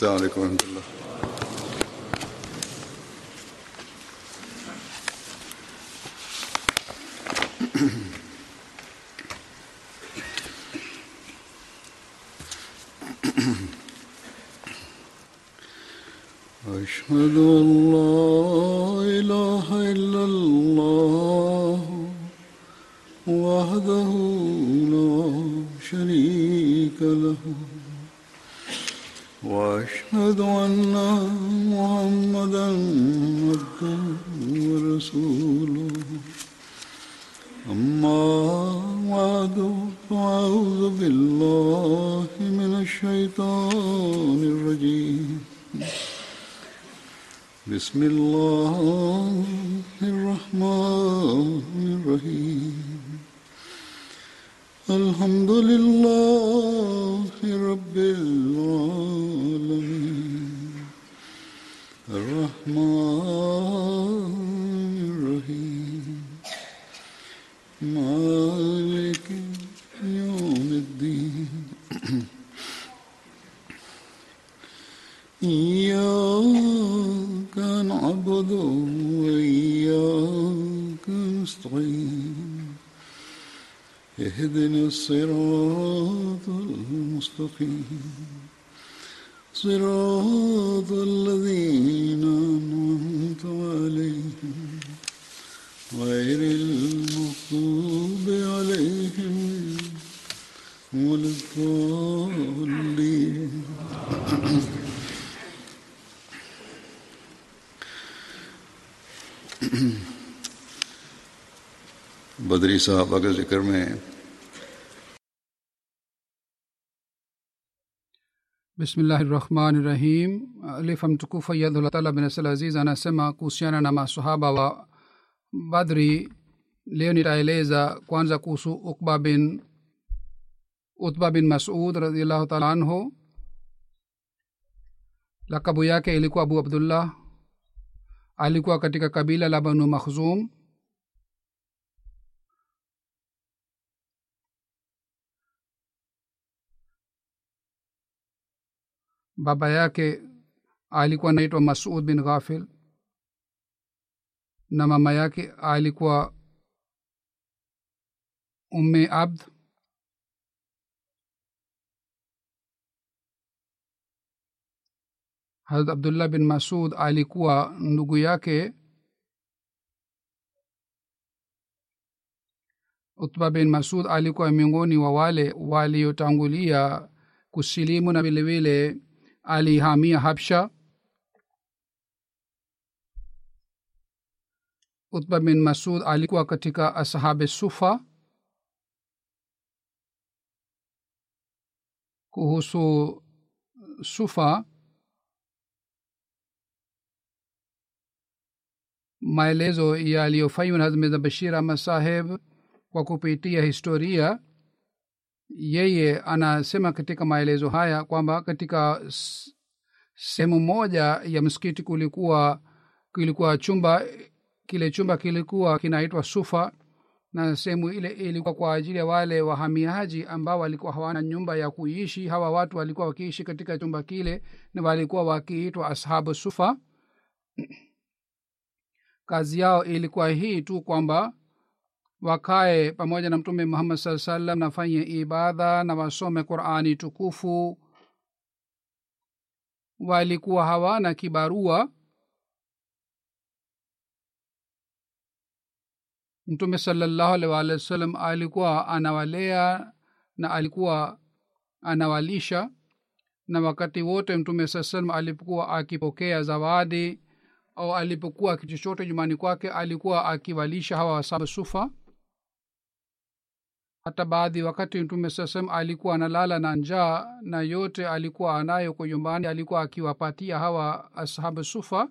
السلام علیکم ورحمۃ اللہ۔ اشهد ان بدری صحابہ کے ذکر میں ہے بسم الله الرحمن الرحيم ألف أم تكوفة يد الله تعالى بن العزيز أنا سما kuhusiana na masahaba wa Badri leo nitaeleza kwanza kuhusu Ukba bin Utba bin Mas'ud radhiallahu ta'ala anhu lakabu yake ilikuwa Abu Abdullah alikuwa katika kabila la Banu Makhzum baba yake alikuwa anaitwa masud bin ghafil na mama yake alikuwa umme abd. Harat abdullah bin masud alikuwa ndugu yake utba bin masud alikuwa miongoni wa wale waliotangulia kusilimu na vilevile alihamia habsha. Utba bin masud alikuwa katika ashabe sufa. Kuhusu sufa maelezo yaliyofanywa na hazmeza bashir ahmad saheb kwa kupitia historia yeye anasema katika maelezo haya kwamba katika sehemu moja ya msikiti kulikuwa kilikuwa chumba kile chumba kilikuwa kinaitwa sufa na sehemu ile ilikuwa kwa ajili ya wale wahamiaji ambao walikuwa hawana nyumba ya kuishi. Hawa watu walikuwa wakiishi katika chumba kile na walikuwa wakiitwa ashabu sufa. Kazi yao ilikuwa hii tu kwamba wakae pamoja na mtume muhammad saa salam nafanye ibadha na wasome qurani tukufu. Walikuwa hawana kibarua. Mtume salallahu alih waalihi wa sallam alikuwa anawalea na alikuwa anawalisha. Na wakati wote mtume saa salam alipokuwa akipokea zawadi au alipokuwa kichochote nyumbani kwake alikuwa akiwalisha hawa wasaba sufa hata baadhi wakati mtume saa alikuwa analala na njaa na yote alikuwa anayo kwa nyumbani alikuwa akiwapatia hawa ashabu sufa.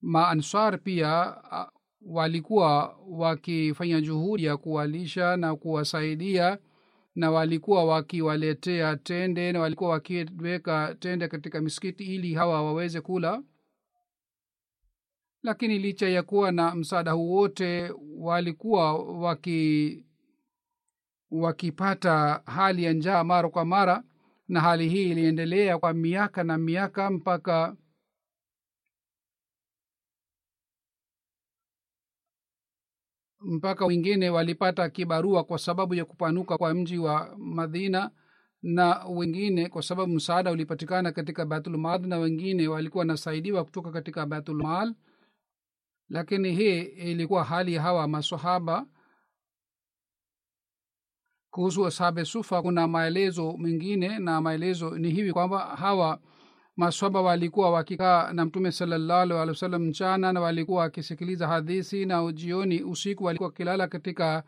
Maansar pia walikuwa wakifanya juhudi ya kuwalisha na kuwasaidia na walikuwa wakiwaletea tende na walikuwa wakiweka tende katika misikiti ili hawa waweze kula. Lakini licha ya kuwa na msaada huu wote walikuwa waki wakipata hali ya njaa mara kwa mara na hali hii iliendelea kwa miaka na miaka mpaka mpaka wengine walipata kibarua kwa sababu ya kupanuka kwa mji wa madina na wengine kwa sababu msaada ulipatikana katika baitulmal na wengine walikuwa wanasaidiwa kutoka katika baitulmal lakini hii ilikuwa hali hawa masahaba kuhusu ashabe sufa kuna maelezo mengine na maelezo ni hivi kwamba hawa maswaba walikuwa wakikaa na mtume salallahu alih wasallam mchana na walikuwa wakisikiliza hadithi na jioni usiku walikuwa wakilala katika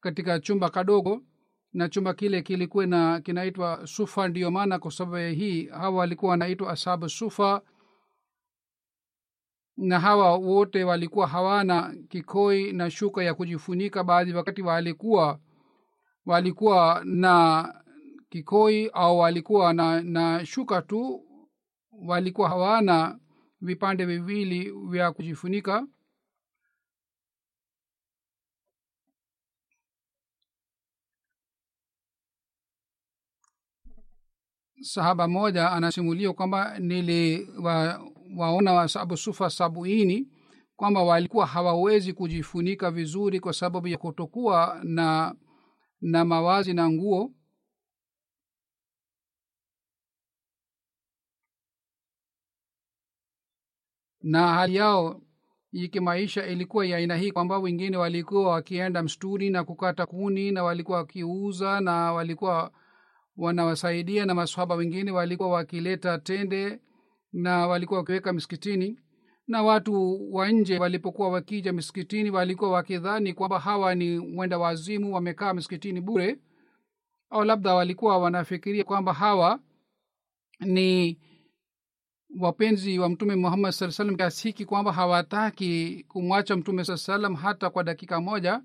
katika chumba kadogo na chumba kile kilikuwa na kinaitwa sufa. Ndiyo maana kwa sababu ya hii hawa walikuwa wanaitwa ashabu sufa na hawa wote walikuwa hawana kikoi na shuka ya kujifunika. Baadhi wakati walikuwa walikuwa na kikoi au walikuwa na, na shuka tu walikuwa hawana vipande viwili vya kujifunika. Sahaba moja anasimulia kwamba niliwaona wa, wasabu sabuini kwamba walikuwa hawawezi kujifunika vizuri kwa sababu ya kutokuwa na na mawazi na nguo. Na hali yao ikimaisha ilikuwa ya aina hii kwamba wengine walikuwa wakienda msturi na kukata kuni na walikuwa wakiuza na walikuwa wanawasaidia na masahaba wengine walikuwa wakileta tende na walikuwa wakiweka miskitini na watu wa nje walipokuwa wakija misikitini walikuwa wakidhani kwamba hawa ni mwenda wazimu wamekaa misikitini bure au labda walikuwa wanafikiria kwamba hawa ni wapenzi wa mtume muhammad saa salam kiasi hiki kwamba hawataki kumwacha mtume saa salam hata kwa dakika moja.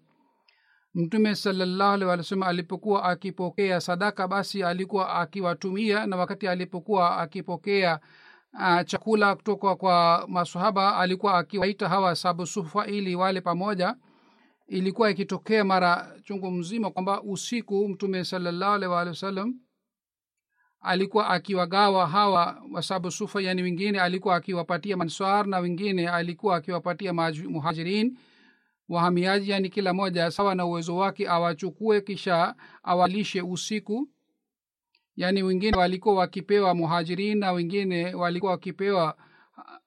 Mtume salallahu alih walih sallam alipokuwa akipokea sadaka basi alikuwa akiwatumia na wakati alipokuwa akipokea uh, chakula kutoka kwa masahaba alikuwa akiwaita hawa sabu sufa ili wale pamoja. Ilikuwa ikitokea mara chungu mzima kwamba usiku mtume salallahu alih waalihi wasallam alikuwa akiwagawa hawa wasabu sufa yani wengine alikuwa akiwapatia manswar na wengine alikuwa akiwapatia muhajirin wahamiaji yani kila moja sawa na uwezo wake awachukue kisha awalishe usiku yaani wengine walikuwa wakipewa muhajirin na wengine walikuwa wakipewa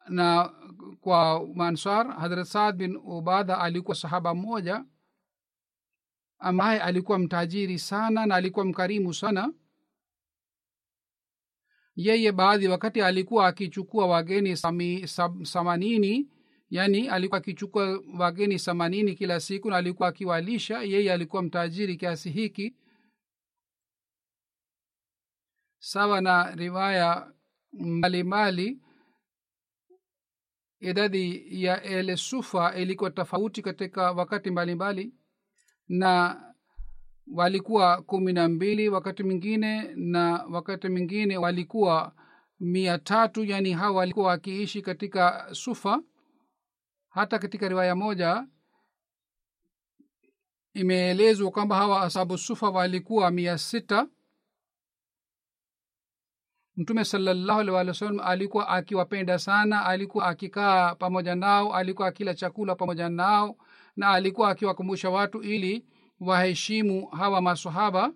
na kwa mansar hadrat saad bin ubada alikuwa sahaba mmoja ambaye alikuwa mtajiri sana na alikuwa mkarimu sana. Yeye baadhi wakati alikuwa akichukua wageni sami, sam, samanini yani alikuwa akichukua wageni samanini kila siku na alikuwa akiwalisha yeye alikuwa mtajiri kiasi hiki sawa na riwaya mbalimbali idadi ya ele sufa ilikuwa tofauti katika wakati mbalimbali mbali, na walikuwa kumi na mbili wakati mwingine na wakati mwingine walikuwa mia tatu yani hawa walikuwa wakiishi katika sufa. Hata katika riwaya moja imeelezwa kwamba hawa asabu sufa walikuwa mia sita mtume salallahu alih wasallam alikuwa akiwapenda sana alikuwa akikaa pamoja nao alikuwa akila chakula pamoja nao na alikuwa akiwakumbusha watu ili waheshimu hawa masahaba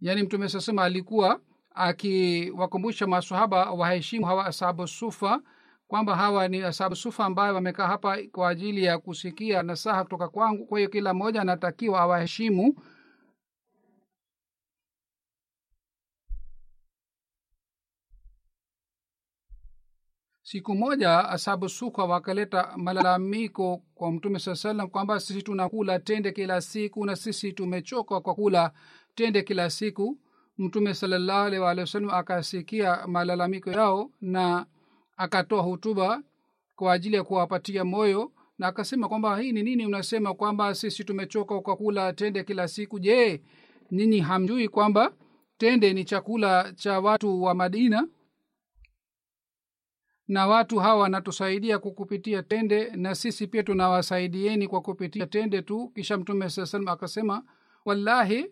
yaani mtume sasema alikuwa akiwakumbusha masahaba waheshimu hawa asabu sufa kwamba hawa ni asabu sufa ambayo wamekaa hapa kwa ajili ya kusikia nasaha kutoka kwangu. Kwa hiyo kila mmoja anatakiwa awaheshimu siku moja asabu suka wakaleta malalamiko kwa mtume saa salam kwamba sisi tunakula tende kila siku na sisi tumechoka kwa kula tende kila siku. Mtume salallahu wasalam akasikia malalamiko yao na akatoa hutuba kwa ajili ya kuwapatia moyo na akasema kwamba hii ni nini unasema kwamba sisi tumechoka kwa kula tende kila siku? Je nini hamjui kwamba tende ni chakula cha watu wa madina na watu hawa wanatusaidia kukupitia tende na sisi pia tunawasaidieni kwa kupitia tende tu. Kisha mtume saa salam akasema wallahi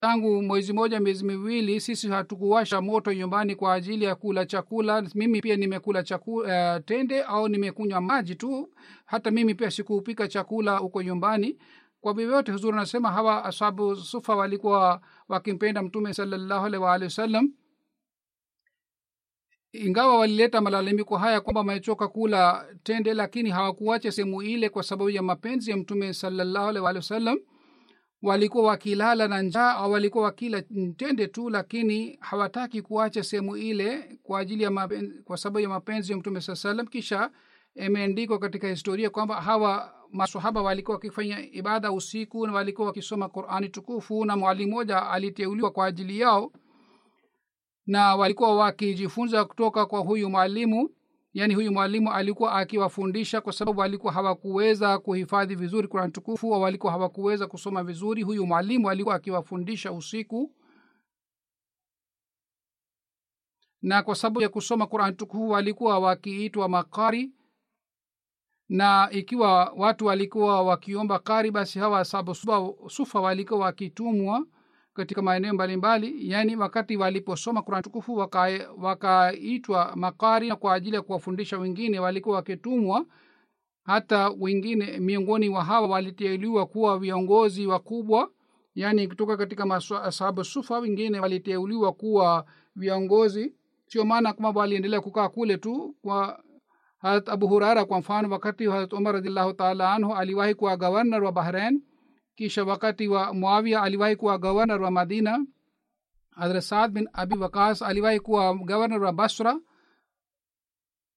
tangu mwezi moja miezi miwili sisi hatukuwasha moto nyumbani kwa ajili ya kula chakula. Mimi pia nimekula chakula uh, tende au nimekunywa maji tu. Hata mimi pia sikupika chakula huko nyumbani. Kwa vyovyote huzuri anasema hawa ashabu sufa walikuwa wakimpenda mtume salallahu alaihi waalihi wasallam ingawa walileta malalamiko haya kwamba wamechoka kula tende lakini hawakuacha sehemu ile kwa sababu ya mapenzi ya mtume wasallam walikuwa wakilala na njaa au walikuwa wakila tende tu lakini hawataki kuacha sehemu ile kwa ajili ya mapenzi, kwa sababu ya mapenzi ya mtume saa kisha imeandikwa katika historia kwamba hawa masahaba walikuwa wakifanya ibada usiku na walikuwa wakisoma qurani tukufu na mwalimu moja aliteuliwa kwa ajili yao na walikuwa wakijifunza kutoka kwa huyu mwalimu. Yaani huyu mwalimu alikuwa akiwafundisha kwa sababu walikuwa hawakuweza kuhifadhi vizuri kurani tukufu au walikuwa hawakuweza kusoma vizuri. Huyu mwalimu alikuwa akiwafundisha usiku na kwa sababu ya kusoma kurani tukufu walikuwa wakiitwa makari na ikiwa watu walikuwa wakiomba kari basi hawa sabusufa walikuwa wakitumwa katika maeneo mbalimbali yaani wakati waliposoma kurani tukufu wakaitwa waka makari na kwa ajili ya kuwafundisha wengine walikuwa wakitumwa. Hata wengine miongoni wa hawa waliteuliwa kuwa viongozi wakubwa yaani kutoka katika masahabu sufa wengine waliteuliwa kuwa viongozi. Sio maana kwamba waliendelea kukaa kule tu kwa harat abu hurara kwa mfano wakati harat umar radiallahu taala anhu aliwahi kuwa gవర్nar wa bahrain kisha wakati wa muawia aliwahi kuwa gavanar wa madina hadrasad bin abi wakas aliwahi kuwa gavanar wa basra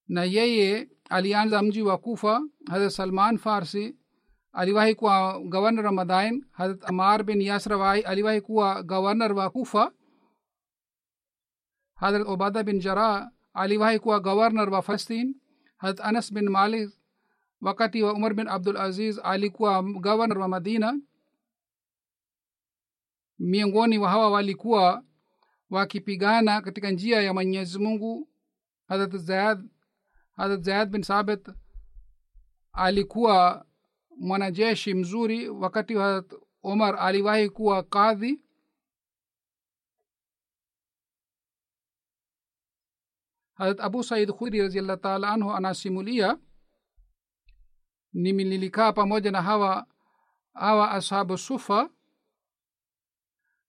na yeye alianza mji wa kufa. Hadrat salman farsi aliwahi kuwa gavanar wa madain. Hadrat amar bin yasrawai aliwahi kuwa gavanar wa kufa. Hadrat obada bin jara aliwahi kuwa gavanar wa falastin hadrat anas bin malik wakati wa umar bin abdul aziz alikuwa gవర్nar wa madina miongoni wa hawa walikuwa wakipigana katika njia ya mwenyezi mungu. Hadrat zayad hadrat zayad bin sabit alikuwa mwanajeshi mzuri. Wakati wa omar aliwahi kuwa kadhi. Hadrat abu said khudri raziallah taala anhu anasimulia nilikaa pamoja na hawa hawa ashabu sufa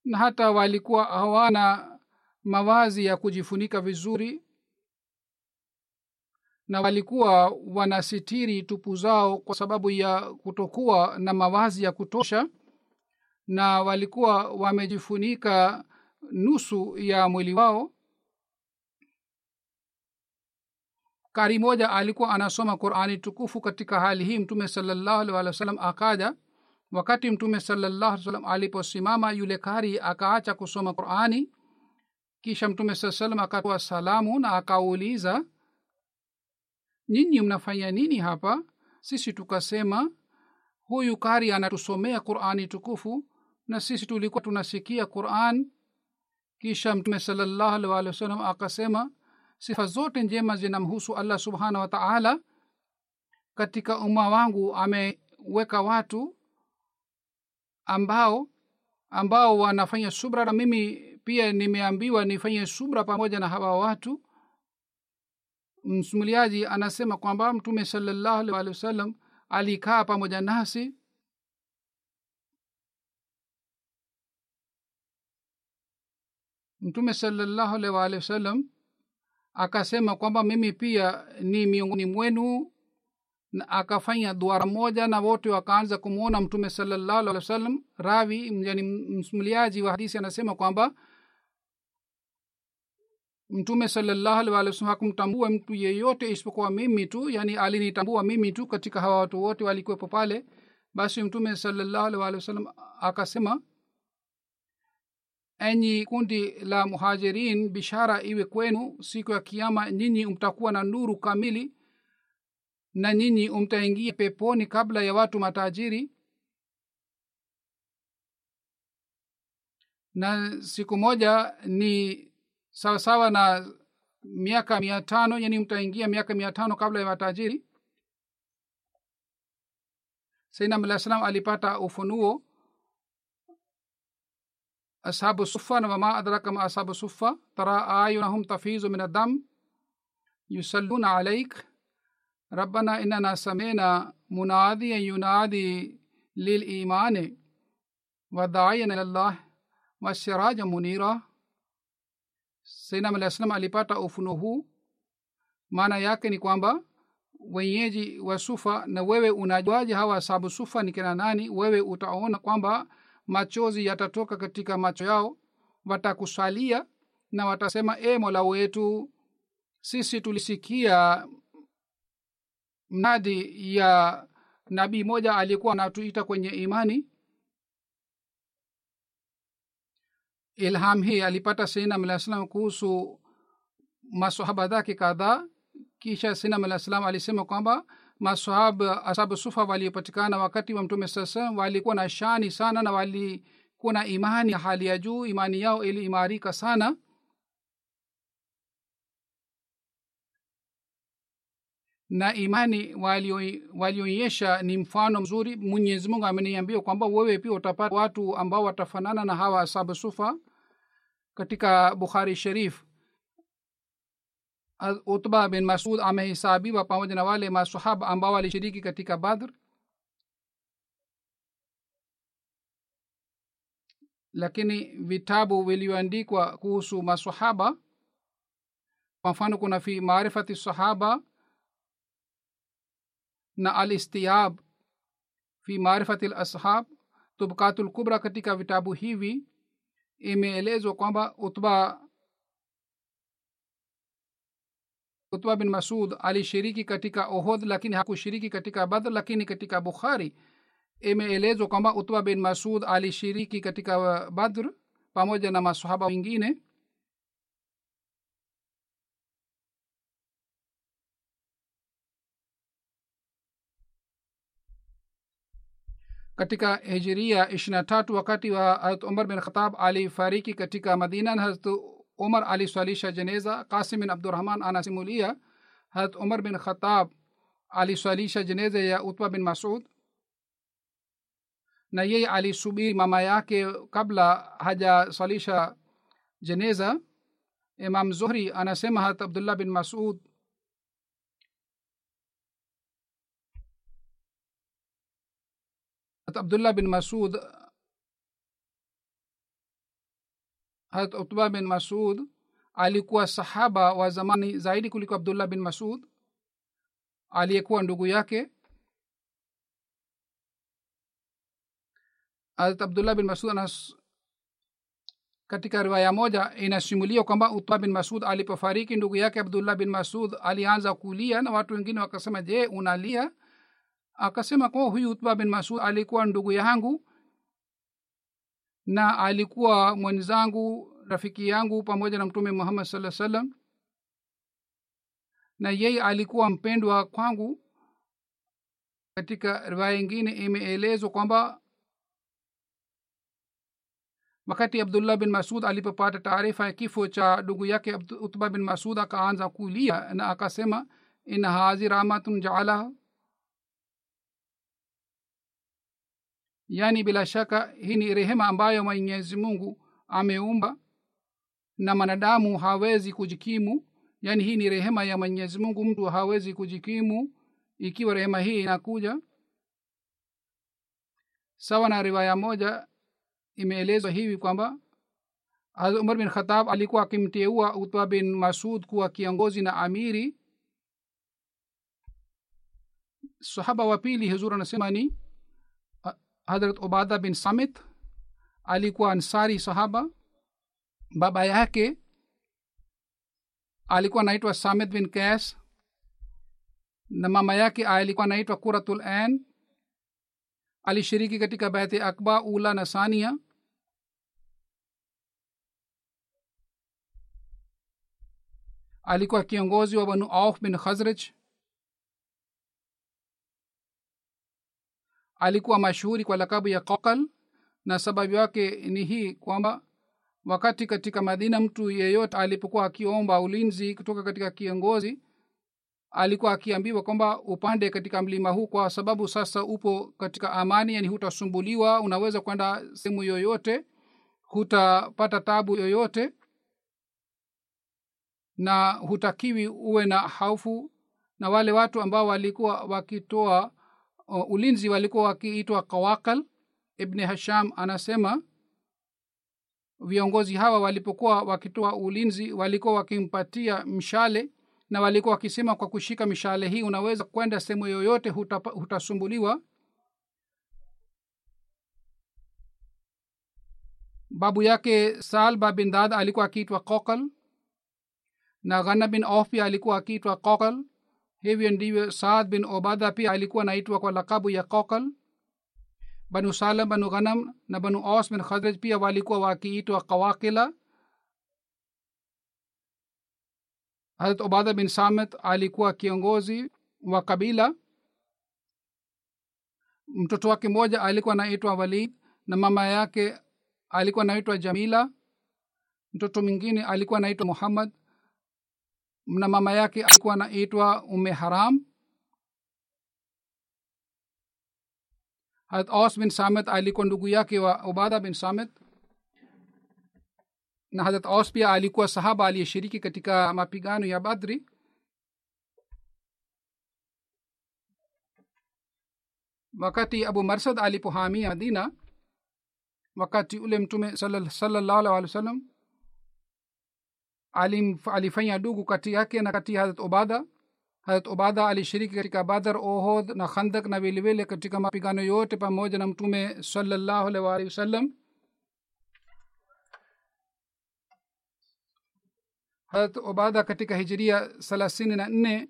na hata walikuwa hawana mawazi ya kujifunika vizuri na walikuwa wanasitiri tupu zao kwa sababu ya kutokuwa na mawazi ya kutosha na walikuwa wamejifunika nusu ya mwili wao kari moja alikuwa anasoma qurani tukufu katika hali hii mtume wa akaja. Wakati mtume salallahu aliposimama yule kari akaacha kusoma qurani. Kisha mtume saa salam akatoa salamu na akauliza nyinyi mnafanya nini hapa? Sisi tukasema huyu kari anatusomea qurani tukufu na sisi tulikuwa tunasikia quran. Kisha mtume salallahu akasema sifa zote njema zinamhusu allah subhanahu wa taala. Katika umma wangu ameweka watu ambao ambao wanafanya subra na mimi pia nimeambiwa nifanye subra pamoja na hawa watu. Msimuliaji anasema kwamba mtume salallahu walih wasallam alikaa pamoja nasi. Mtume salallahu waalihi wasallam akasema kwamba mimi pia ni miongoni mwenu akafanya duara moja na wote wakaanza kumwona mtume salallahu alih wa sallam ravi yani msimuliaji wa hadisi anasema kwamba mtume salallahu alih walih wasallam hakumtambua mtu yeyote isipokuwa mimi tu yani alinitambua mimi tu katika hawa watu wote walikuwepo pale. Basi mtume salallahu alih walih wasallam akasema enyi kundi la muhajirin bishara iwe kwenu. Siku ya kiama nyinyi mtakuwa na nuru kamili na nyinyi mtaingia peponi kabla ya watu matajiri. Na siku moja ni sawasawa na miaka mia tano yani mtaingia miaka mia tano kabla ya matajiri. Sainam alah salam alipata ufunuo ashabu sufa na wama adraka ma ashabu sufa tara ayunahum tafizu min adam yusalluna alaik rabbana innana samina munadiyan yunadi lilimani wadaiyan ilallah wasiraja munira sainam alah salam alipata ufuno huu maana yake ni kwamba wenyeji wa sufa na wewe unajuaje hawa sabu sufa ni kina nani wewe utaona kwamba machozi yatatoka katika macho yao watakusalia na watasema e mola wetu sisi tulisikia mnadi ya nabii moja alikuwa anatuita kwenye imani. Ilham hii alipata sinam alah salam kuhusu masohaba zake kadhaa. Kisha sinam alah salam alisema kwamba masahaba asabu sufa waliopatikana wakati wa mtume sasa walikuwa na shani sana na walikuwa na imani ya hali ya juu imani yao iliimarika sana. Na imani walioonyesha ni mfano mzuri. Mwenyezi mungu ameniambia kwamba wewe pia utapata watu ambao watafanana na hawa asabu sufa katika bukhari sharif utba bin masud amehesabiwa pamoja na wale masahaba ambao walishiriki katika badr. Lakini vitabu vilivyoandikwa kuhusu masahaba kwa mfano kuna fi maarifati sahaba na alistiyab fi maarifati lashab tubkatu lkubra katika vitabu hivi imeelezwa kwamba utba utba bin masud alishiriki katika ohod lakini hakushiriki katika badr lakini katika bukhari imeelezwa kwamba utba bin masud alishiriki katika badr pamoja na masahaba wengine. Katika hijiria ishirina tatu wakati wa harat umar bin khatab alifariki katika madina na harat umar aliswalisha jeneza kasim bin abdurahman anasimulia harat umar bin khatab aliswalisha jeneza ya utba bin masud na yeye alisubiri mama yake kabla hajaswalisha jeneza imam zuhri anasema harat abdullah bin masud harat abdullah bin masud harat utba bin masud alikuwa sahaba wa zamani zaidi kuliko abdullah bin masud aliyekuwa ndugu yake. Harat abdullah bin masud anas katika riwaya moja inasimulia kwamba utba bin masud alipofariki ndugu yake abdullah bin masud alianza kulia na watu wengine wakasema je unalia? Akasema kwa huyu utba bin masud alikuwa ndugu yangu na alikuwa mwenzangu rafiki yangu pamoja na mtume muhammad saa salam na yeye alikuwa mpendwa kwangu. Katika riwaya ingine imeelezwa kwamba wakati abdullah bin masud alipopata taarifa ya kifo cha ndugu yake utba bin masud akaanza kulia na akasema in hazi rahmatun jaalaha yaani bila shaka hii ni rehema ambayo mwenyezi mungu ameumba na mwanadamu hawezi kujikimu. Yaani hii ni rehema ya mwenyezi mungu mtu hawezi kujikimu ikiwa rehema hii inakuja. Sawa na riwaya moja imeelezwa hivi kwamba umar bin khatab alikuwa akimteua utba bin masud kuwa kiongozi na amiri. Sahaba wa pili huzur anasema ni hadrat ubada bin samit alikuwa ansari sahaba. Baba yake alikuwa anaitwa samit bin kas na mama yake alikuwa anaitwa kuratul an alishiriki katika baiti akba ula na sania alikuwa kiongozi wa banu auf bin khazraj alikuwa mashuhuri kwa lakabu ya kokal na sababu yake ni hii kwamba wakati katika madina mtu yeyote alipokuwa akiomba ulinzi kutoka katika kiongozi alikuwa akiambiwa kwamba upande katika mlima huu kwa sababu sasa upo katika amani yani hutasumbuliwa unaweza kwenda sehemu yoyote hutapata tabu yoyote na hutakiwi uwe na haufu. Na wale watu ambao walikuwa wakitoa uh, ulinzi walikuwa wakiitwa kawakal. Ibni hasham anasema viongozi hawa walipokuwa wakitoa ulinzi walikuwa wakimpatia mshale na walikuwa wakisema kwa kushika mishale hii unaweza kwenda sehemu yoyote hutapa, hutasumbuliwa. Babu yake salba bin dad alikuwa akiitwa kokal na ghana bin pia alikuwa akiitwa kokal hivyo ndivyo saad bin obada pia alikuwa anaitwa kwa lakabu ya kokal banu salam banu ghanam na banu os bin khadraj pia walikuwa wakiitwa kawakila. Harat obada bin samet alikuwa kiongozi wa kabila. Mtoto wake mmoja alikuwa anaitwa walid na mama yake alikuwa anaitwa jamila. Mtoto mwingine alikuwa anaitwa muhammad na mama yake alikuwa anaitwa ume haram. Harat os bin samet alikuwa ndugu yake wa ubada bin samet. Na harat os pia alikuwa sahaba aliyeshiriki katika mapigano ya badri wakati abu marsad alipohamia madina wakati ule mtume salallahu alih wa sallam alifanya dugu kati yake na kati ya harat ubada harat ubada alishiriki katika badar ohod na khandak na vilevile katika mapigano yote pamoja na mtume salllahu alih waalihi wasallam. Harat ubada katika hijiria thelathini na nne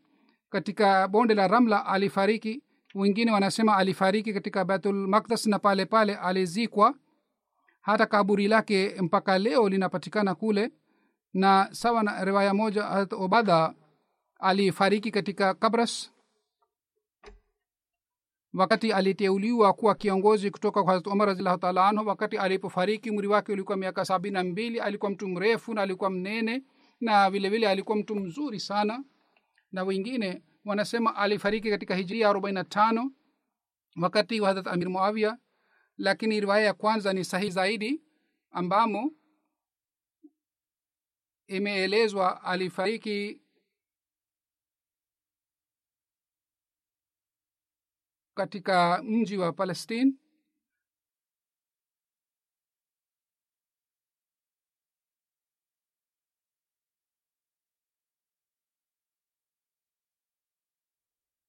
katika bonde la ramla alifariki. Wengine wanasema alifariki katika baitul makdas na pale pale alizikwa. Hata kaburi lake mpaka leo linapatikana kule na sawa na riwaya moja harat obada alifariki katika kabras wakati aliteuliwa kuwa kiongozi kutoka kwa harat umar raziallahu taala anhu. Wakati alipofariki umri wake ulikuwa miaka sabini na mbili. Alikuwa mtu mrefu na alikuwa mnene na vile vile alikuwa mtu mzuri sana. Na wengine wanasema alifariki katika hijiria arobaini na tano wakati wa harat amir muavia lakini riwaya ya kwanza ni sahihi zaidi ambamo imeelezwa alifariki katika mji wa palestine.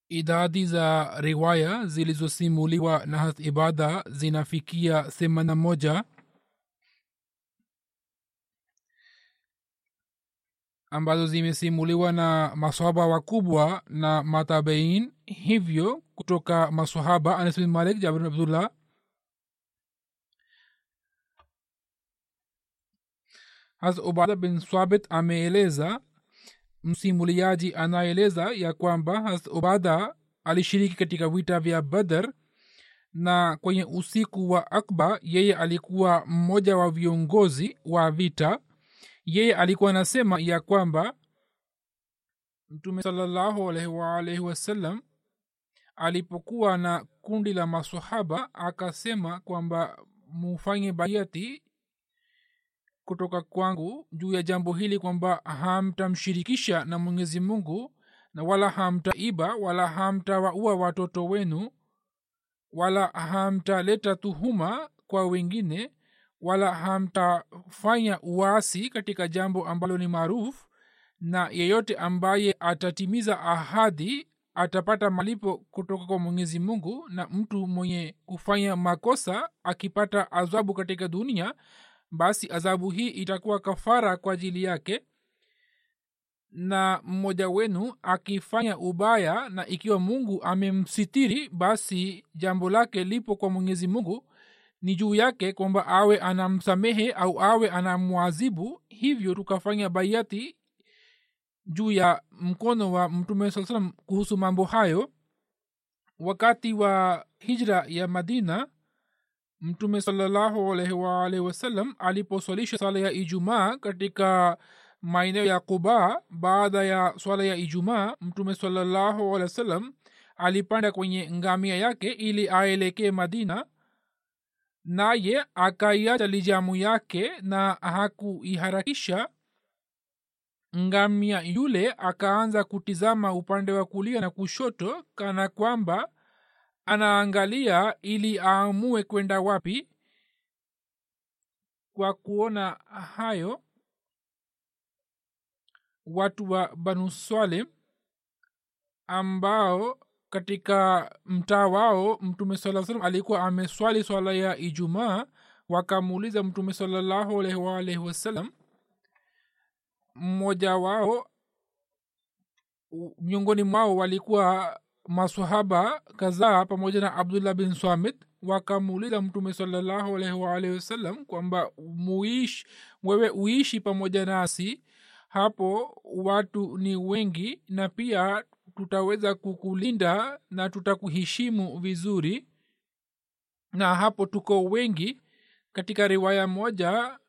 Idadi za riwaya zilizosimuliwa nahath ibada zinafikia 81 ambazo zimesimuliwa na masahaba wakubwa na matabein hivyo kutoka masahaba anas bin malik jabir bin abdullah. Hasa ubada bin swabit ameeleza msimuliaji anaeleza ya kwamba has ubada alishiriki katika vita vya badar na kwenye usiku wa akba yeye alikuwa mmoja wa viongozi wa vita yeye alikuwa anasema ya kwamba mtume salallahu alaihi waalaihi wasallam alipokuwa na kundi la masahaba akasema kwamba mufanye baiati kutoka kwangu juu ya jambo hili kwamba hamtamshirikisha na mwenyezi mungu na wala hamtaiba wala hamtawaua watoto wenu wala hamtaleta tuhuma kwa wengine wala hamtafanya uasi katika jambo ambalo ni maarufu na yeyote ambaye atatimiza ahadi atapata malipo kutoka kwa mwenyezi mungu na mtu mwenye kufanya makosa akipata adhabu katika dunia basi adhabu hii itakuwa kafara kwa ajili yake. Na mmoja wenu akifanya ubaya na ikiwa mungu amemsitiri basi jambo lake lipo kwa mwenyezi mungu ni juu yake kwamba awe anamsamehe au awe anamwazibu hivyo tukafanya baiati juu ya mkono wa mtume saa salam kuhusu mambo hayo. Wakati wa hijra ya madina mtume salallahu alaihi waalihi wasallam aliposwalisha sala ya ijumaa katika maeneo ya quba baada ya swala ya ijumaa mtume salallahu alehi wasallam alipanda kwenye ngamia yake ili aelekee madina naye akaiacha lijamu yake na hakuiharakisha. Ngamia yule akaanza kutizama upande wa kulia na kushoto kana kwamba anaangalia ili aamue kwenda wapi. Kwa kuona hayo watu wa banu swalem ambao katika mtaa wao mtume saa salam alikuwa ameswali swala ya ijumaa. Wakamuuliza mtume salallahu alaihi waalaihi wasallam mmoja wao miongoni mwao walikuwa masahaba kadhaa pamoja na abdullah bin swamit wakamuuliza mtume salallahu alaihi waalaihi wasallam kwamba muishi wewe uishi pamoja nasi? Hapo watu ni wengi na pia tutaweza kukulinda na tutakuheshimu vizuri. Na hapo tuko wengi. Katika riwaya moja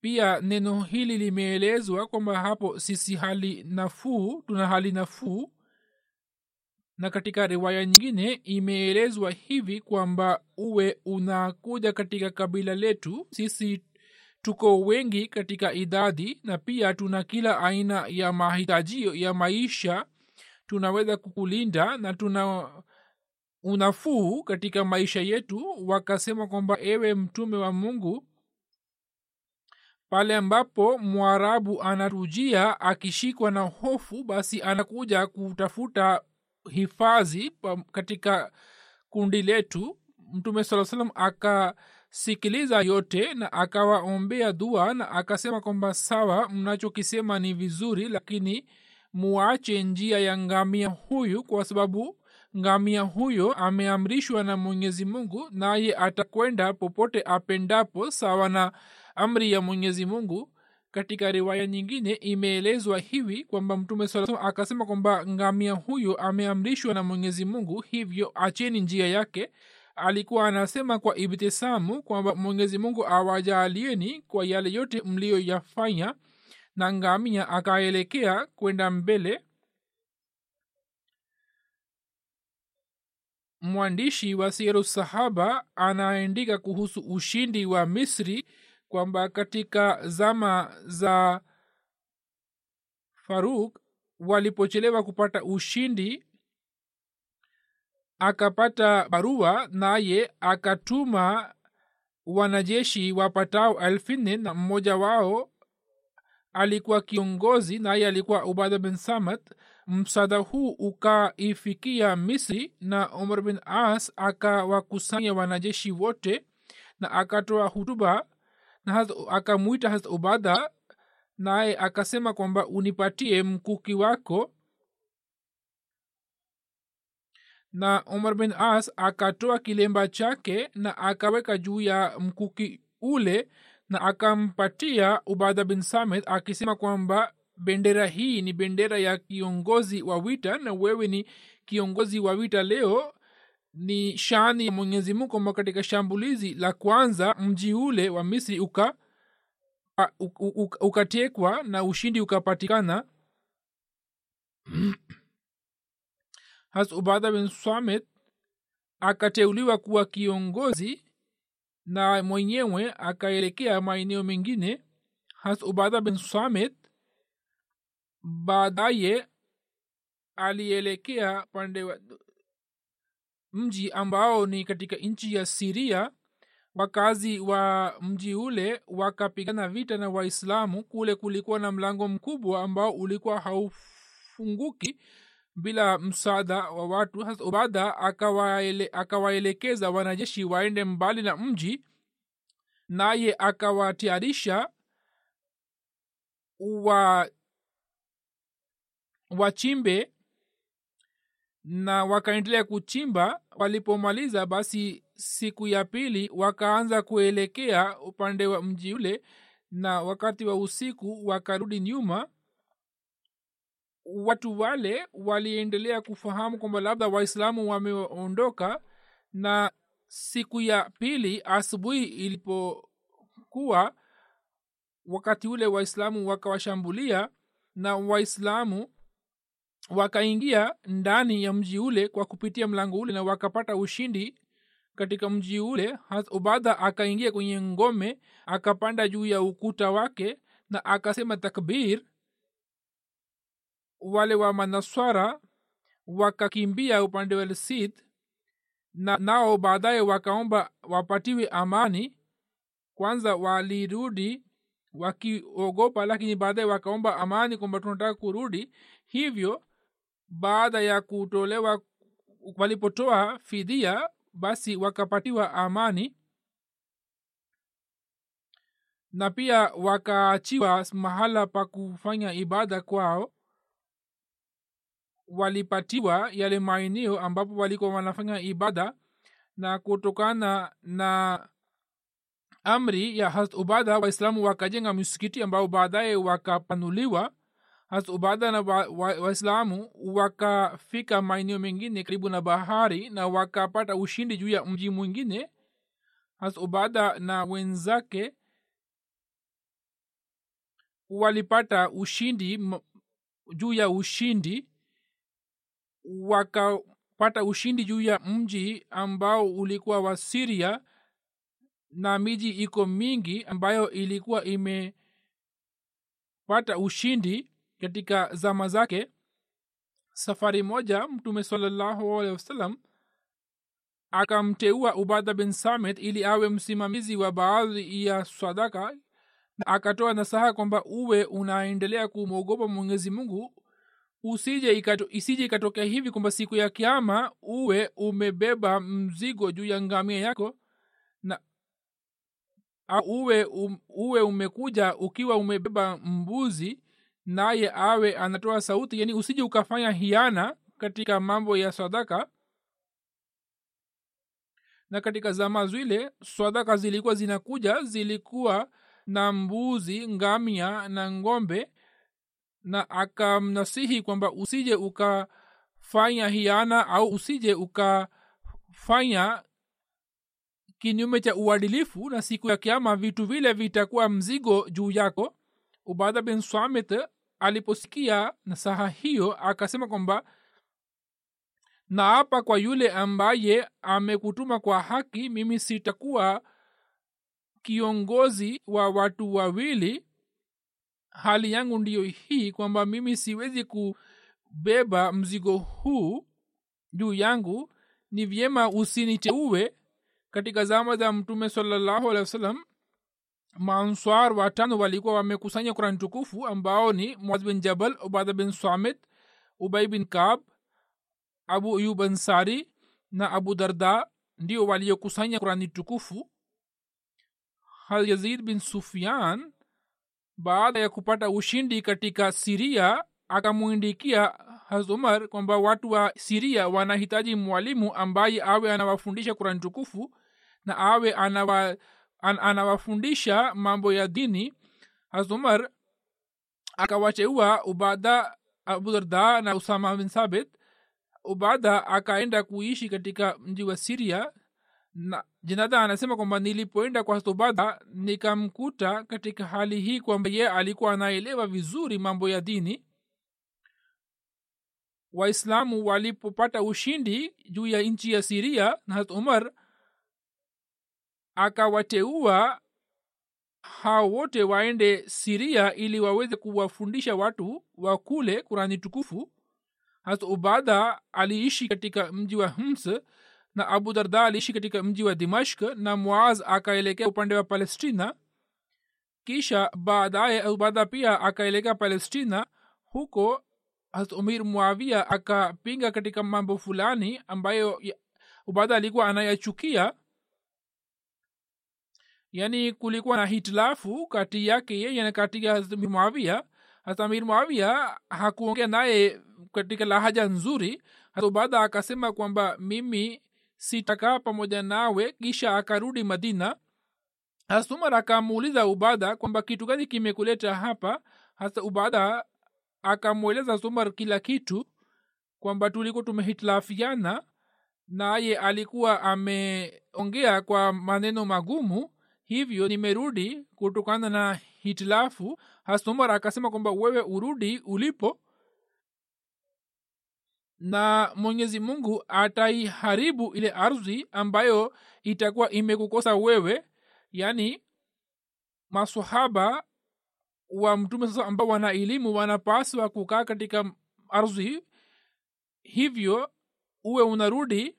pia neno hili limeelezwa kwamba hapo sisi hali nafuu tuna hali nafuu. Na katika riwaya nyingine imeelezwa hivi kwamba uwe unakuja katika kabila letu. Sisi tuko wengi katika idadi na pia tuna kila aina ya mahitajio ya maisha tunaweza kukulinda na tuna unafuu katika maisha yetu. Wakasema kwamba ewe mtume wa mungu pale ambapo mwarabu anarujia akishikwa na hofu basi anakuja kutafuta hifadhi katika kundi letu. Mtume saa salam akasikiliza yote na akawaombea dua na akasema kwamba sawa mnachokisema ni vizuri lakini muache njia ya ngamia huyu kwa sababu ngamia huyo ameamrishwa na mwenyezi mungu naye atakwenda popote apendapo sawa na amri ya mwenyezi mungu. Katika riwaya nyingine imeelezwa hivi kwamba mtume saa akasema kwamba ngamia huyo ameamrishwa na mwenyezi mungu hivyo acheni njia yake. Alikuwa anasema kwa ibtisamu kwamba mwenyezi mungu awajaalieni kwa yale yote mliyoyafanya na ngamia akaelekea kwenda mbele. Mwandishi wa sierusahaba anaandika kuhusu ushindi wa misri kwamba katika zama za faruk walipochelewa kupata ushindi akapata barua naye akatuma wanajeshi wapatao elfu nne na mmoja wao alikuwa kiongozi naye alikuwa ubada bin samat msada huu ukaifikia misri na umar bin as akawakusanya wanajeshi wote na akatoa hutuba na akamwita hasa ubada naye akasema kwamba unipatie mkuki wako. Na umar bin as akatoa kilemba chake na akaweka juu ya mkuki ule na akampatia ubadha bin samit akisema kwamba bendera hii ni bendera ya kiongozi wa wita na wewe ni kiongozi wa wita leo. Ni shani ya mwenyezi mungu kwamba katika shambulizi la kwanza mji ule wa misri uka ukatekwa na ushindi ukapatikana. Has ubadha bin swamit akateuliwa kuwa kiongozi na mwenyewe akaelekea maeneo mengine has ubada bin samit. Baadaye alielekea pande mji ambao ni katika nchi ya siria wakazi wa mji ule wakapigana vita na waislamu. Kule kulikuwa na mlango mkubwa ambao ulikuwa haufunguki bila msaada wa watu akawaele, akawaelekeza wanajeshi waende mbali na mji naye akawatayarisha wa wachimbe na wakaendelea kuchimba. Walipomaliza basi siku ya pili wakaanza kuelekea upande wa mji ule na wakati wa usiku wakarudi nyuma watu wale waliendelea kufahamu kwamba labda waislamu wameondoka na siku ya pili asubuhi ilipokuwa wakati ule waislamu wakawashambulia na waislamu wakaingia ndani ya mji ule kwa kupitia mlango ule na wakapata ushindi katika mji ule. Has ubada akaingia kwenye ngome akapanda juu ya ukuta wake na akasema takbir wale wa manaswara wakakimbia upande wa sid na nao baadaye wakaomba wapatiwe amani. Kwanza walirudi wakiogopa lakini baadaye wakaomba amani kwamba tunataka kurudi. Hivyo baada ya kutolewa walipotoa fidhia basi wakapatiwa amani. Na pia wakaachiwa mahala pa kufanya ibada kwao walipatiwa yale maeneo ambapo walikuwa wanafanya ibada na kutokana na amri ya hast ubada waislamu wakajenga misikiti ambao baadaye wakapanuliwa. Hast ubada na waislamu wa, wa wakafika maeneo mengine karibu na bahari na wakapata ushindi juu ya mji mwingine. Hast ubada na wenzake walipata ushindi juu ya ushindi wakapata ushindi juu ya mji ambao ulikuwa wa siria na miji iko mingi ambayo ilikuwa imepata ushindi katika zama zake. Safari moja mtume salallahu alehi wasallam akamteua ubada bin samit ili awe msimamizi wa baadhi ya sadaka akatoa nasaha kwamba uwe unaendelea kumwogopa mwenyezi mungu usije ikato, isije ikatokea hivi kwamba siku ya kiama uwe umebeba mzigo juu ya ngamia yako na uwe, um, uwe umekuja ukiwa umebeba mbuzi naye awe anatoa sauti. Yani usije ukafanya hiana katika mambo ya sadaka. Na katika zama zile sadaka zilikuwa zinakuja zilikuwa na mbuzi ngamia na ngombe na akamnasihi kwamba usije ukafanya hiana au usije ukafanya kinyume cha uadilifu na siku ya kiama vitu vile vitakuwa mzigo juu yako. Ubadha bin swamit aliposikia nasaha hiyo akasema kwamba naapa kwa yule ambaye amekutuma kwa haki mimi sitakuwa kiongozi wa watu wawili hali yangu ndiyo hii kwamba mimi siwezi kubeba mzigo huu juu yangu. Ni vyema usiniteue katika zama za mtume salallahu alehi wasallam. Maanswar watano walikuwa wamekusanya kurani tukufu ambao ni muaz bin jabal ubada bin swamit ubai bin kab abu ayub ansari na abu darda ndio waliokusanya kurani tukufu. Hal yazid bin sufyan baada ya kupata ushindi katika siria akamwindikia hazumar kwamba watu wa siria wanahitaji mwalimu ambaye awe anawafundisha kurani tukufu na awe anawa, an, anawafundisha mambo ya dini. Hazumar akawacheua ubada abudarda na usama bin sabit ubada akaenda kuishi katika mji wa siria na jinada anasema kwamba nilipoenda kwa stubada nikamkuta katika hali hii kwamba ye alikuwa anaelewa vizuri mambo ya dini. Waislamu walipopata ushindi juu ya nchi ya siria na hat umar akawateua hao wote waende siria ili waweze kuwafundisha watu wa kule kurani tukufu. Hat ubadha aliishi katika mji wa hms na abu darda aliishi katika mji wa dimashk na muaz akaelekea upande wa palestina. Kisha baadaye ubada pia akaelekea palestina. Huko umir muavia akapinga katika mambo fulani ambayo ubada alikuwa anayachukia. Yaani kulikuwa na hitilafu kati yake yeye na kati ya muavia amir muavia hakuongea naye katika lahaja nzuri. Hata ubada akasema kwamba mimi sitakaa pamoja nawe kisha akarudi madina. Hasumar akamuuliza ubadha kwamba kitu gani kimekuleta hapa. Hasa ubadha akamweleza sumar kila kitu kwamba tulikuwa tumehitilafiana naye alikuwa ameongea kwa maneno magumu. Hivyo nimerudi kutokana na hitilafu. Hasumar akasema kwamba wewe urudi ulipo na mwenyezi mungu ataiharibu ile ardhi ambayo itakuwa imekukosa wewe yaani masahaba wa mtume sasa ambao wana elimu wanapaswa kukaa katika ardhi hivyo uwe unarudi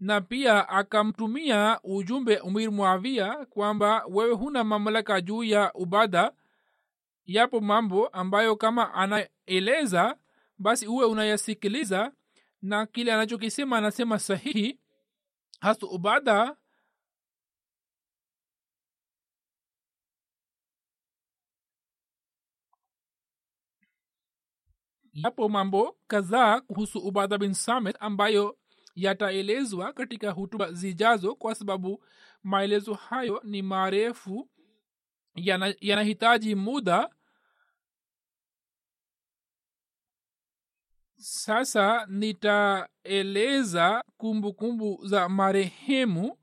na pia akamtumia ujumbe umir muavia kwamba wewe huna mamlaka juu ya ubada. Yapo mambo ambayo kama anaeleza basi uwe unayasikiliza na kile anachokisema anasema sahihi. Hasa ubada yapo mambo kadhaa kuhusu ubadha bin samet ambayo yataelezwa katika hutuba zijazo kwa sababu maelezo hayo ni marefu yana- yanahitaji muda sasa nitaeleza kumbukumbu za marehemu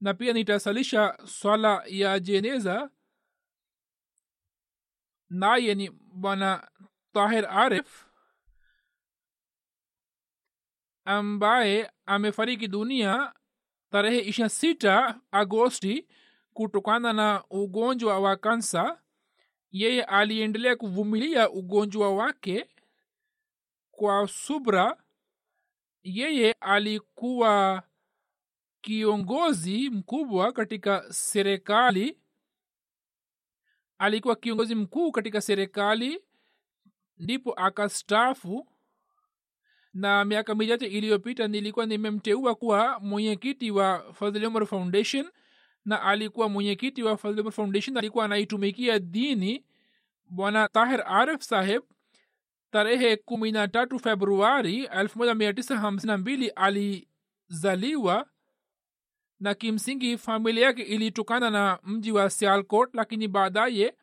na pia nitasalisha swala ya jeneza. Naye ni bwana tahir arif ambaye amefariki dunia tarehe ishirina sita agosti kutokana na ugonjwa wa kansa. Yeye aliendelea kuvumilia ugonjwa wake kwa subra yeye alikuwa kiongozi mkubwa katika serikali. Alikuwa kiongozi mkuu katika serikali ndipo akastafu na miaka michache iliyopita nilikuwa nimemteua kuwa mwenyekiti wa fadhili foundation na alikuwa mwenyekiti wa fadhili foundation alikuwa anaitumikia dini bwana tahir arif saheb tarehe kumi na tatu februari elfu moja mia tisa hamsini na mbili alizaliwa na kimsingi familia yake ilitokana na mji wa sialcot lakini baadaye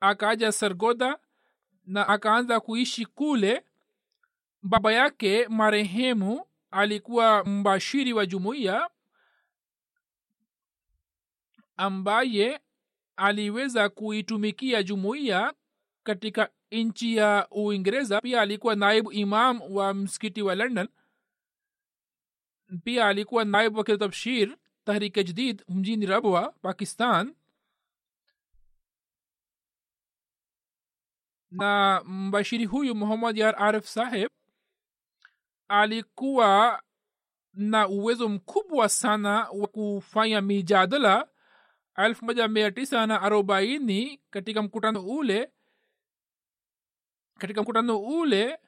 akaja sargoda na akaanza kuishi kule. Baba yake marehemu alikuwa mbashiri wa jumuiya ambaye aliweza kuitumikia jumuiya katika nchi ya uingereza. Pia alikuwa naibu imam wa msikiti wa london. Pia alikuwa naibu wakil tabshir tahrike jadid mjini rabwa pakistan. Na mbashiri huyu muhammad yar arif saheb alikuwa na uwezo mkubwa sana wa kufanya mijadala elfu moja mia tisa na arobaini katika mkutano ule katika mkutano ule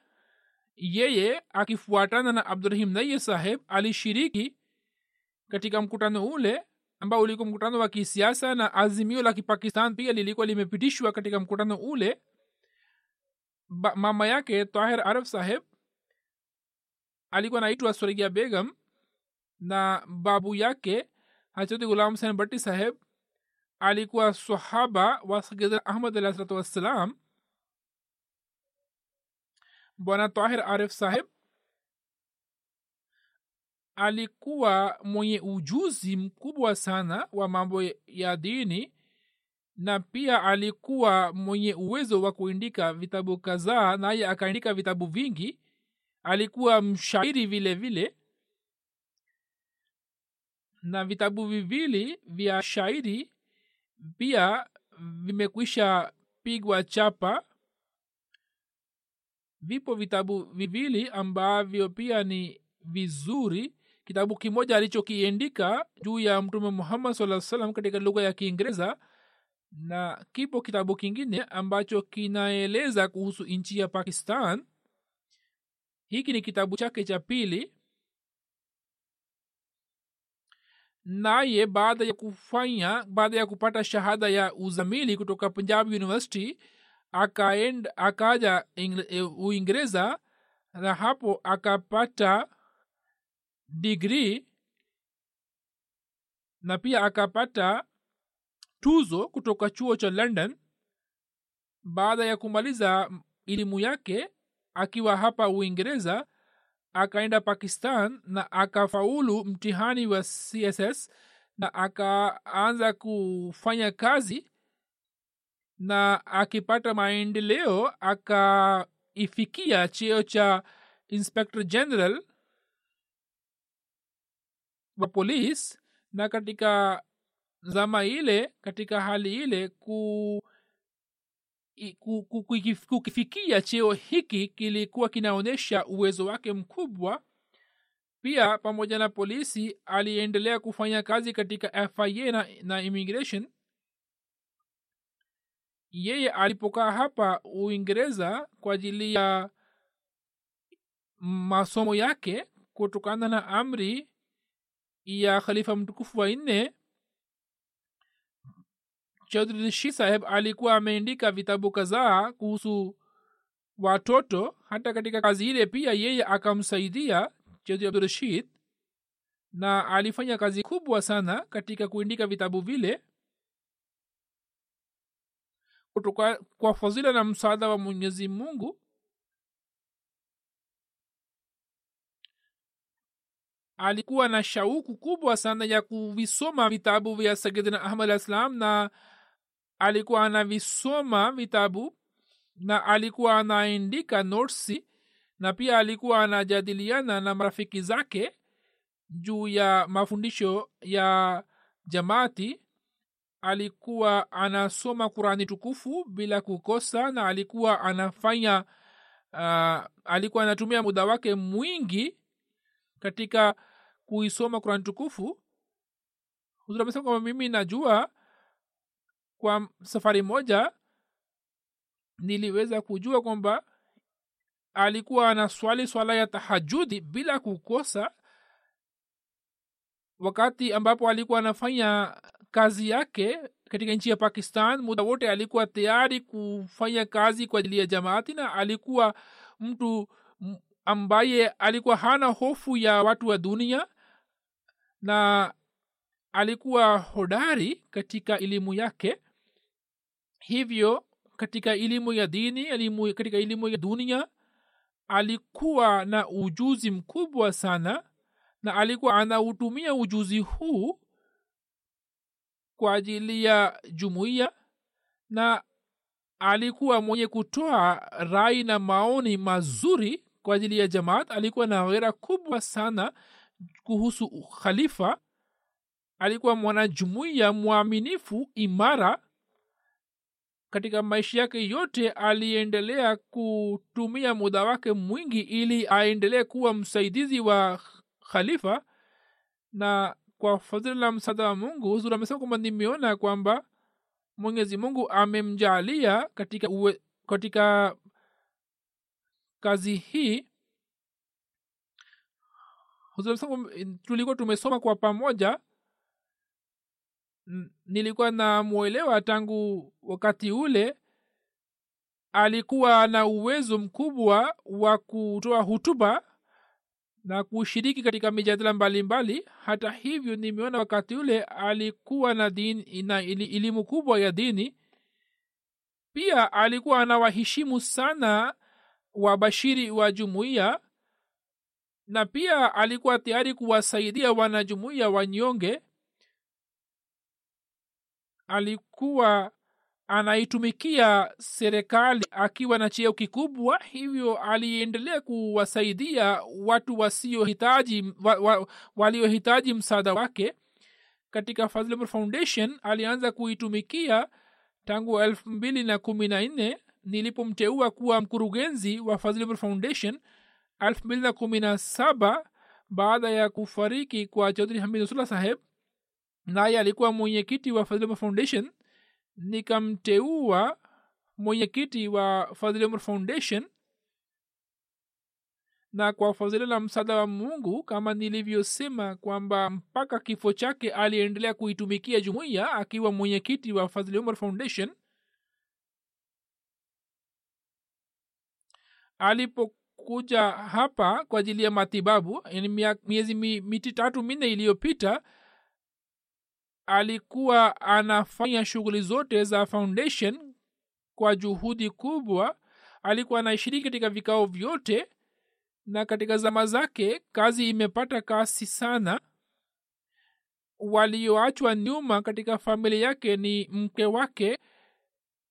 yeye akifuatana na abdurahim naye saheb alishiriki katika mkutano ule ambao ulikuwa mkutano wa kisiasa na azimio la kipakistan pia lilikuwa limepitishwa katika mkutano ule. Ba, mama yake tahir arab saheb alikuwa naitwa surigia begam na babu yake hachati gulam husen batti saheb alikuwa sahaba wa sagidna ahmad alah salatu wassalam bwana tahir arif saheb alikuwa mwenye ujuzi mkubwa sana wa mambo ya dini na pia alikuwa mwenye uwezo wa kuandika vitabu kadhaa naye akaandika vitabu vingi. Alikuwa mshairi vile vile na vitabu viwili vya shairi pia vimekwisha pigwa chapa vipo vitabu viwili ambavyo pia ni vizuri. Kitabu kimoja alichokiendika juu ya mtume muhammad saa salam katika lugha ya kiingereza na kipo kitabu kingine ambacho kinaeleza kuhusu nchi ya pakistan. Hiki ni kitabu chake cha pili. Naye baada ya kufanya baada ya kupata shahada ya uzamili kutoka punjab university akaend akaja uingereza na hapo akapata digrii na pia akapata tuzo kutoka chuo cha london. Baada ya kumaliza elimu yake akiwa hapa uingereza akaenda pakistan na akafaulu mtihani wa css na akaanza kufanya kazi na akipata maendeleo akaifikia cheo cha inspector general wa polis na katika zama ile katika hali ile ku kukifikia cheo hiki kilikuwa kinaonyesha uwezo wake mkubwa. Pia pamoja na polisi aliendelea kufanya kazi katika fia na, na immigration yeye alipokaa hapa uingereza kwa ajili ya masomo yake kutokana na amri ya khalifa mtukufu wa nne chaudhri saheb alikuwa ameandika vitabu kadhaa kuhusu watoto. Hata katika kazi ile pia yeye akamsaidia chaudhri abdurashid na alifanya kazi kubwa sana katika kuandika vitabu vile kutoka kwa fadhila na msaada wa mwenyezi mungu alikuwa na shauku kubwa sana ya kuvisoma vitabu vya sayidina ahmad alah salam na alikuwa anavisoma vitabu na alikuwa anaandika notsi na pia alikuwa anajadiliana na marafiki zake juu ya mafundisho ya jamaati alikuwa anasoma kurani tukufu bila kukosa na alikuwa anafanya uh, alikuwa anatumia muda wake mwingi katika kuisoma kurani tukufu. Huzuri kwamba mimi najua kwa safari moja niliweza kujua kwamba alikuwa anaswali swala ya tahajudi bila kukosa wakati ambapo alikuwa anafanya kazi yake katika nchi ya pakistan. Muda wote alikuwa tayari kufanya kazi kwa ajili ya jamaati na alikuwa mtu ambaye alikuwa hana hofu ya watu wa dunia na alikuwa hodari katika elimu yake. Hivyo katika elimu ya dini elimu, katika elimu ya dunia alikuwa na ujuzi mkubwa sana na alikuwa anautumia ujuzi huu kwa ajili ya jumuiya na alikuwa mwenye kutoa rai na maoni mazuri kwa ajili ya jamaat. Alikuwa na ghera kubwa sana kuhusu khalifa. Alikuwa mwanajumuiya mwaminifu imara. Katika maisha yake yote aliendelea kutumia muda wake mwingi ili aendelee kuwa msaidizi wa khalifa na kwa fadhila la msaada wa mungu huzuri amesema kwamba nimeona kwamba mwenyezi mungu amemjaalia katika uwe, katika kazi hii. Kwamba tulikuwa tumesoma kwa pamoja. Nilikuwa namwelewa tangu wakati ule. Alikuwa na uwezo mkubwa wa kutoa hutuba na kushiriki katika mijadala mbalimbali. Hata hivyo nimeona wakati ule alikuwa na dini na elimu kubwa ya dini. Pia alikuwa anawaheshimu sana wabashiri wa jumuiya. Na pia alikuwa tayari kuwasaidia wanajumuiya wanyonge. Alikuwa anaitumikia serikali akiwa na cheo kikubwa hivyo aliendelea kuwasaidia watu wasiohitaji wa, wa, waliohitaji msaada wake. Katika fazlmr foundation alianza kuitumikia tangu elfu mbili na kumi na nne nilipomteua kuwa mkurugenzi wa fazlmr foundation elfu mbili na kumi na saba baada ya kufariki kwa chaudhri hamid usula saheb. Naye alikuwa mwenyekiti wa fazlmr foundation nikamteua mwenyekiti wa fadhilumur foundation na kwa fadhila la msaada wa mungu kama nilivyosema kwamba mpaka kifo chake aliendelea kuitumikia jumuiya akiwa mwenyekiti wa fadhili foundation alipokuja hapa kwa ajili ya matibabu yani miezi mi- miti tatu minne iliyopita alikuwa anafanya shughuli zote za foundation kwa juhudi kubwa alikuwa anashiriki katika vikao vyote na katika zama zake kazi imepata kasi sana. Walioachwa nyuma katika familia yake ni mke wake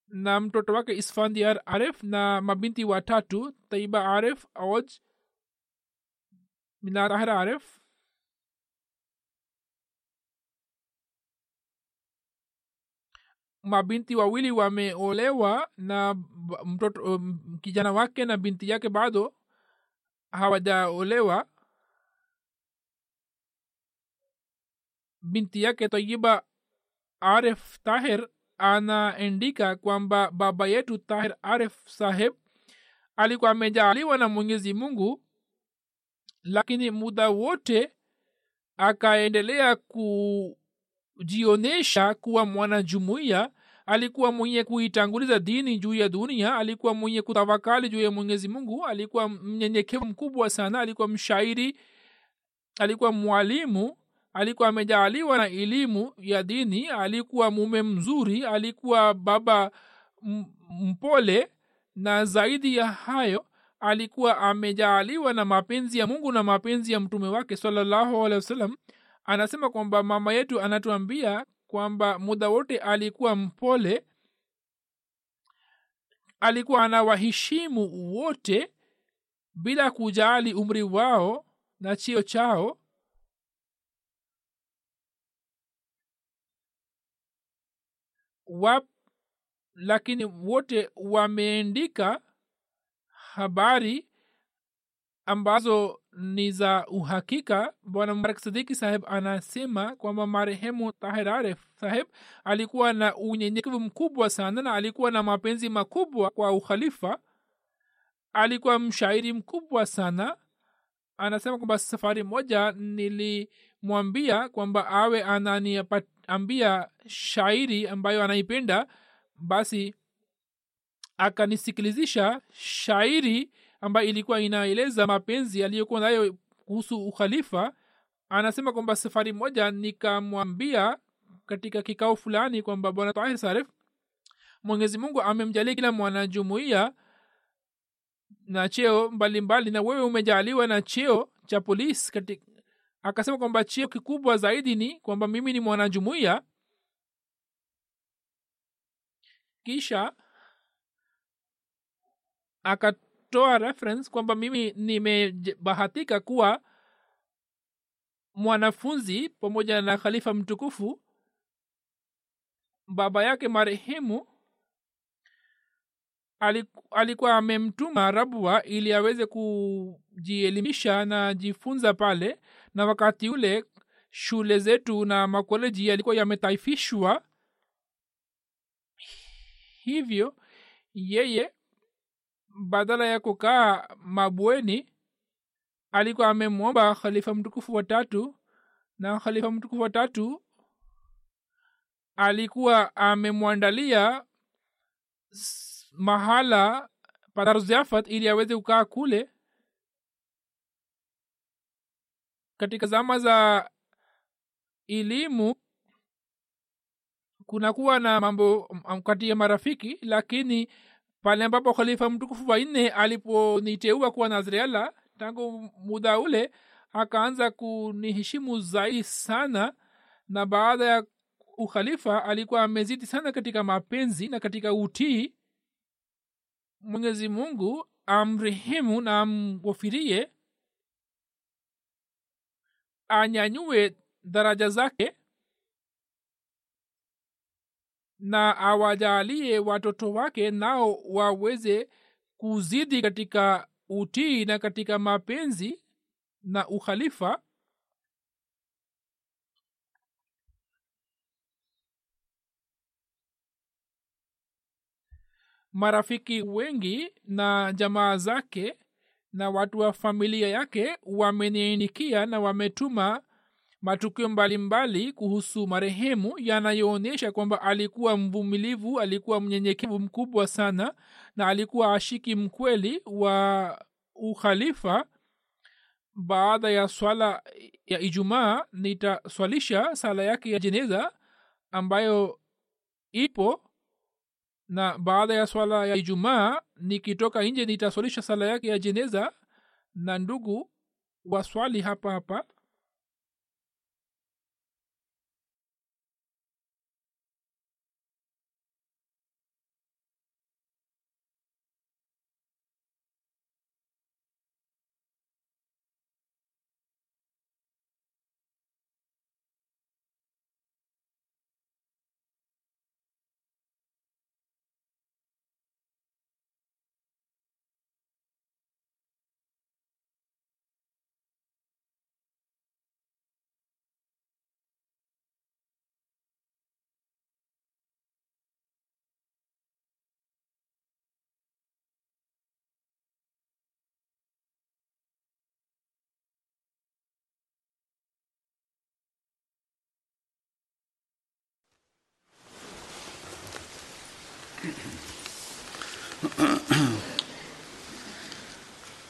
na mtoto wake isfandiar aref na mabinti watatu taiba aref oj minarahra tahir mabinti wawili wameolewa na mtoto um, kijana wake na binti yake bado hawajaolewa. Binti yake tayiba arif tahir anaendika kwamba baba yetu tahir arif saheb alikuwa amejaaliwa na mwenyezi mungu lakini muda wote akaendelea kujionyesha kuwa mwanajumuiya alikuwa mwenye kuitanguliza dini juu ya dunia alikuwa mwenye kutawakali juu ya mwenyezi mungu alikuwa mnyenyekevu mkubwa sana alikuwa mshairi alikuwa mwalimu alikuwa amejaaliwa na elimu ya dini alikuwa mume mzuri alikuwa baba mpole na zaidi ya hayo alikuwa amejaaliwa na mapenzi ya mungu na mapenzi ya mtume wake salallahu alehi wasallam. Anasema kwamba mama yetu anatuambia kwamba muda wote alikuwa mpole alikuwa anawaheshimu wote bila kujali umri wao na chio chao. Wap lakini wote wameandika habari ambazo ni za uhakika. Bwana mbarak sadiki saheb anasema kwamba marehemu tahir aref saheb alikuwa na unyenyekevu mkubwa sana na alikuwa na mapenzi makubwa kwa ukhalifa. Alikuwa mshairi mkubwa sana. Anasema kwamba safari moja nilimwambia kwamba awe ananiambia shairi ambayo anaipenda. Basi akanisikilizisha shairi ambayo ilikuwa inaeleza mapenzi aliyokuwa nayo kuhusu ukhalifa. Anasema kwamba safari moja nikamwambia katika kikao fulani kwamba bwana tahir sarif mwenyezi mungu amemjalia kila mwanajumuia na cheo mbalimbali mbali, na wewe umejaliwa na cheo cha polisi akasema kwamba cheo kikubwa zaidi ni kwamba mimi ni mwanajumuia kisha akatoa reference kwamba mimi nimebahatika kuwa mwanafunzi pamoja na khalifa mtukufu baba yake marehemu alikuwa amemtuma rabwa ili aweze kujielimisha na jifunza pale na wakati ule shule zetu na makoleji yalikuwa yametaifishwa. Hivyo yeye badala ya kukaa mabweni alikuwa amemwomba khalifa mtukufu watatu na khalifa mtukufu watatu alikuwa amemwandalia mahala padarziafat ili aweze kukaa kule. Katika zama za elimu kunakuwa na mambo kati ya marafiki lakini pale ambapo khalifa mtukufu wanne aliponiteua kuwa nazreala tangu muda ule akaanza kuniheshimu zaidi sana na baada ya ukhalifa alikuwa amezidi sana katika mapenzi na katika utii. Mwenyezi mungu amrehemu na amghofirie anyanyue daraja zake na awajalie watoto wake nao waweze kuzidi katika utii na katika mapenzi na ukhalifa. Marafiki wengi na jamaa zake na watu wa familia yake wameniinikia na wametuma matukio mbalimbali mbali kuhusu marehemu yanayoonyesha kwamba alikuwa mvumilivu alikuwa mnyenyekevu mkubwa sana na alikuwa ashiki mkweli wa ukhalifa. Baada ya swala ya ijumaa nitaswalisha sala yake ya jeneza ambayo ipo na baada ya swala ya ijumaa nikitoka nje nitaswalisha sala yake ya jeneza na ndugu waswali hapa hapa